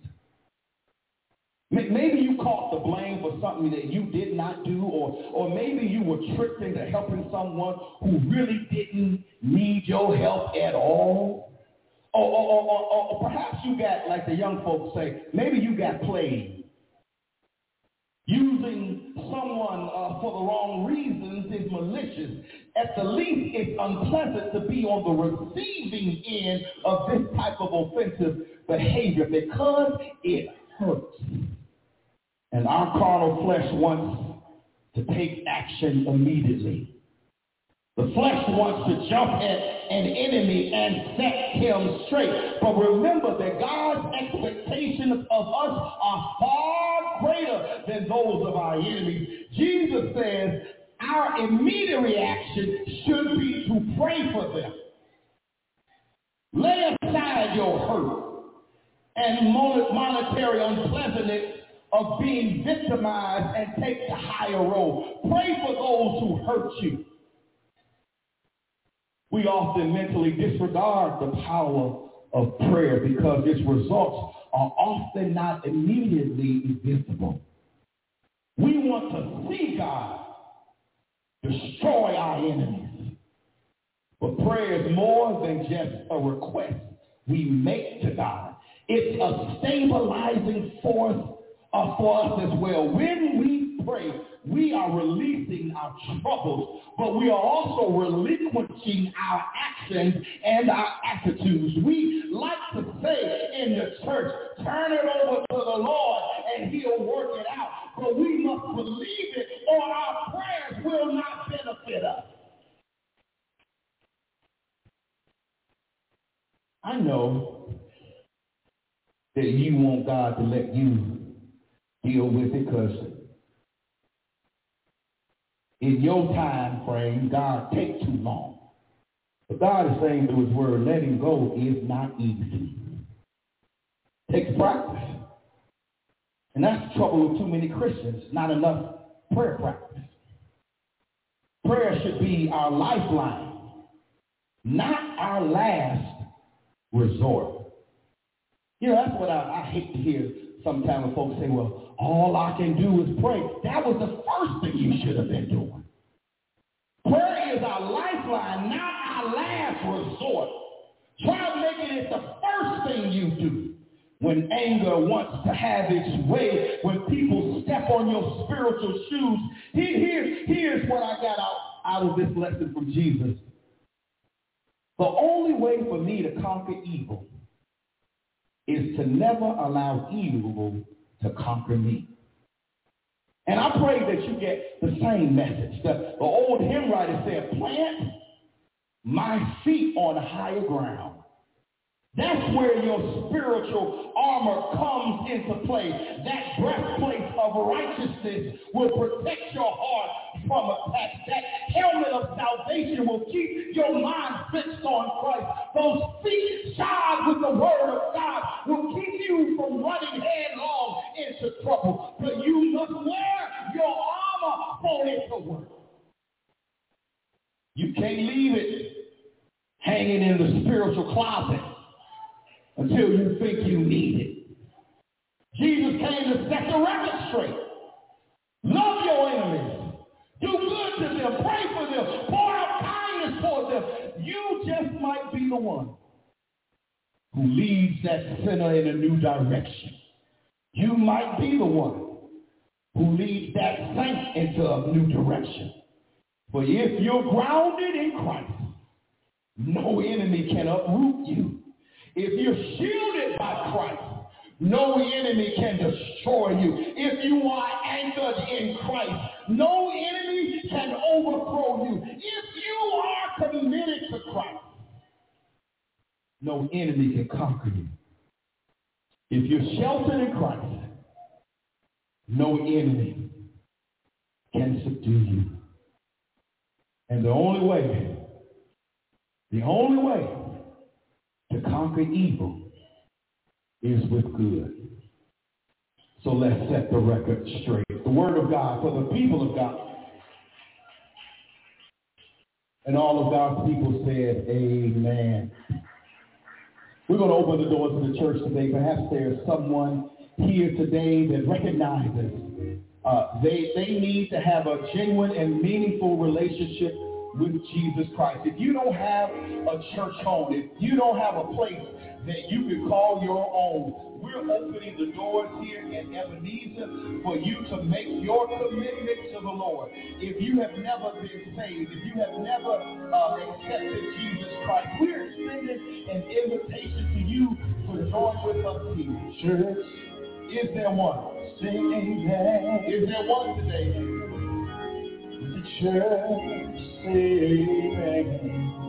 Maybe you caught the blame for something that you did not do, or, or maybe you were tricked into helping someone who really didn't need your help at all. Or, or, or, or perhaps you got, like the young folks say, maybe you got played. Using someone uh, for the wrong reasons is malicious. At the least, it's unpleasant to be on the receiving end of this type of offensive behavior because it hurts. And our carnal flesh wants to take action immediately. The flesh wants to jump at an enemy and set him straight. But remember that God's expectations of us are far greater than those of our enemies. Jesus says our immediate reaction should be to pray for them. Lay aside your hurt and monetary unpleasantness of being victimized and take the higher road. Pray for those who hurt you. We often mentally disregard the power of prayer because its results are often not immediately visible. We want to see God destroy our enemies. But prayer is more than just a request we make to God. It's a stabilizing force uh, for us as well. When we pray, we are releasing our troubles, but we are also relinquishing our actions and our attitudes. We like to say in the church, turn it over to the Lord and he'll work it out. But we must believe it or our prayers will not benefit us. I know that you want God to let you deal with it because in your time frame, God takes too long. But God is saying through his word, letting go is not easy. Takes practice. And that's the trouble with too many Christians, not enough prayer practice. Prayer should be our lifeline, not our last resort. You know, that's what I, I hate to hear sometimes when folks say, well, all I can do is pray. That was the first thing you should have been doing. Prayer is our lifeline, not our last resort. Try making it the first thing you do when anger wants to have its way, when people step on your spiritual shoes. Here, here's what I got out, out of this lesson from Jesus. The only way for me to conquer evil is to never allow evil to conquer me. And I pray that you get the same message. The, the old hymn writer said, plant my feet on higher ground. That's where your spiritual armor comes into play. That breastplate of righteousness will protect your heart from attack. That helmet of salvation will keep your mind fixed on Christ. Those feet shod with the word of God will keep you from running headlong into trouble. But you must wear your armor for it to work. You can't leave it hanging in the spiritual closet until you think you need it. Jesus came to set the record straight. Love your enemies. Do good to them. Pray for them. Pour out kindness toward them. You just might be the one who leads that sinner in a new direction. You might be the one who leads that saint into a new direction. But if you're grounded in Christ, no enemy can uproot you. If you're shielded by Christ, no enemy can destroy you. If you are anchored in Christ, no enemy can overthrow you. If you are committed to Christ, no enemy can conquer you. If you're sheltered in Christ, no enemy can subdue you. And the only way, the only way conquer evil is with good. So let's set the record straight. The word of God for the people of God. And all of God's people said, amen. We're going to open the doors of the church today. Perhaps there's someone here today that recognizes uh, they, they need to have a genuine and meaningful relationship with Jesus Christ. If you don't have a church home, if you don't have a place that you can call your own, we're opening the doors here in Ebenezer for you to make your commitment to the Lord. If you have never been saved, if you have never uh, accepted Jesus Christ, we're extending an invitation to you to join with us here. Church, is there one? Say amen. Is there one today? Church say amen.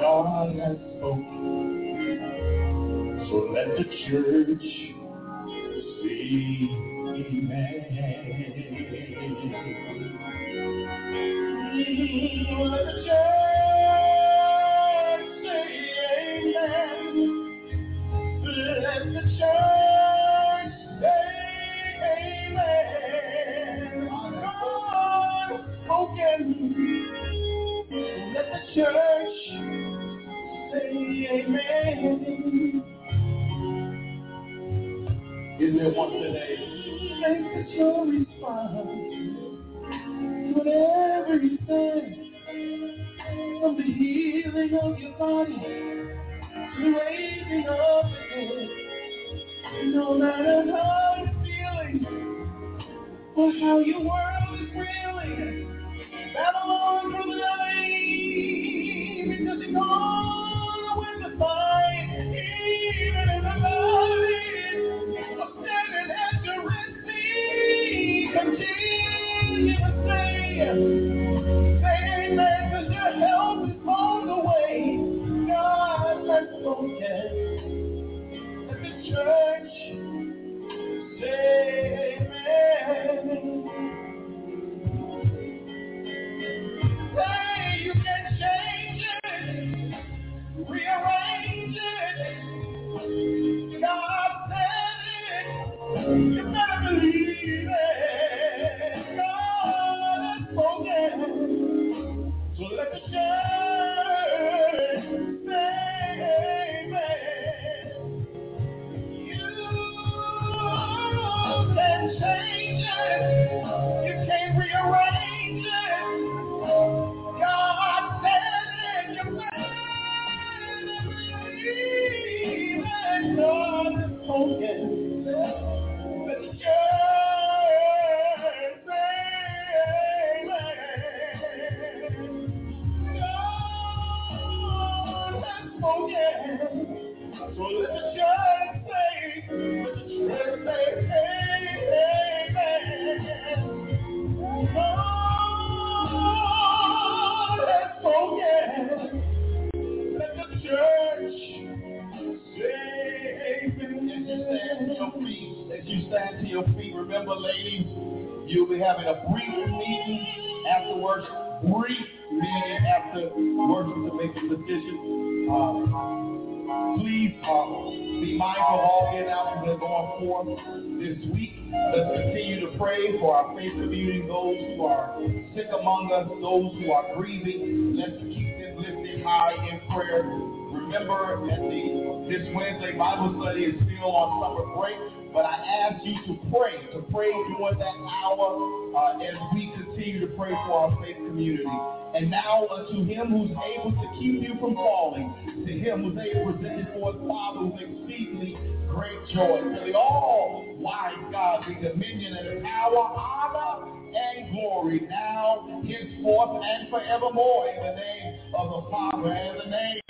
God has spoken. So let the church say amen. Let the church unto him who's able to keep you from falling, to him who's able to present you for his Father with exceedingly great joy. To the all wise God be dominion and power, honor, and glory now, henceforth, and forevermore in the name of the Father and the name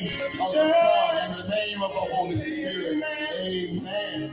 of the Son and the name of the Holy Spirit. Amen.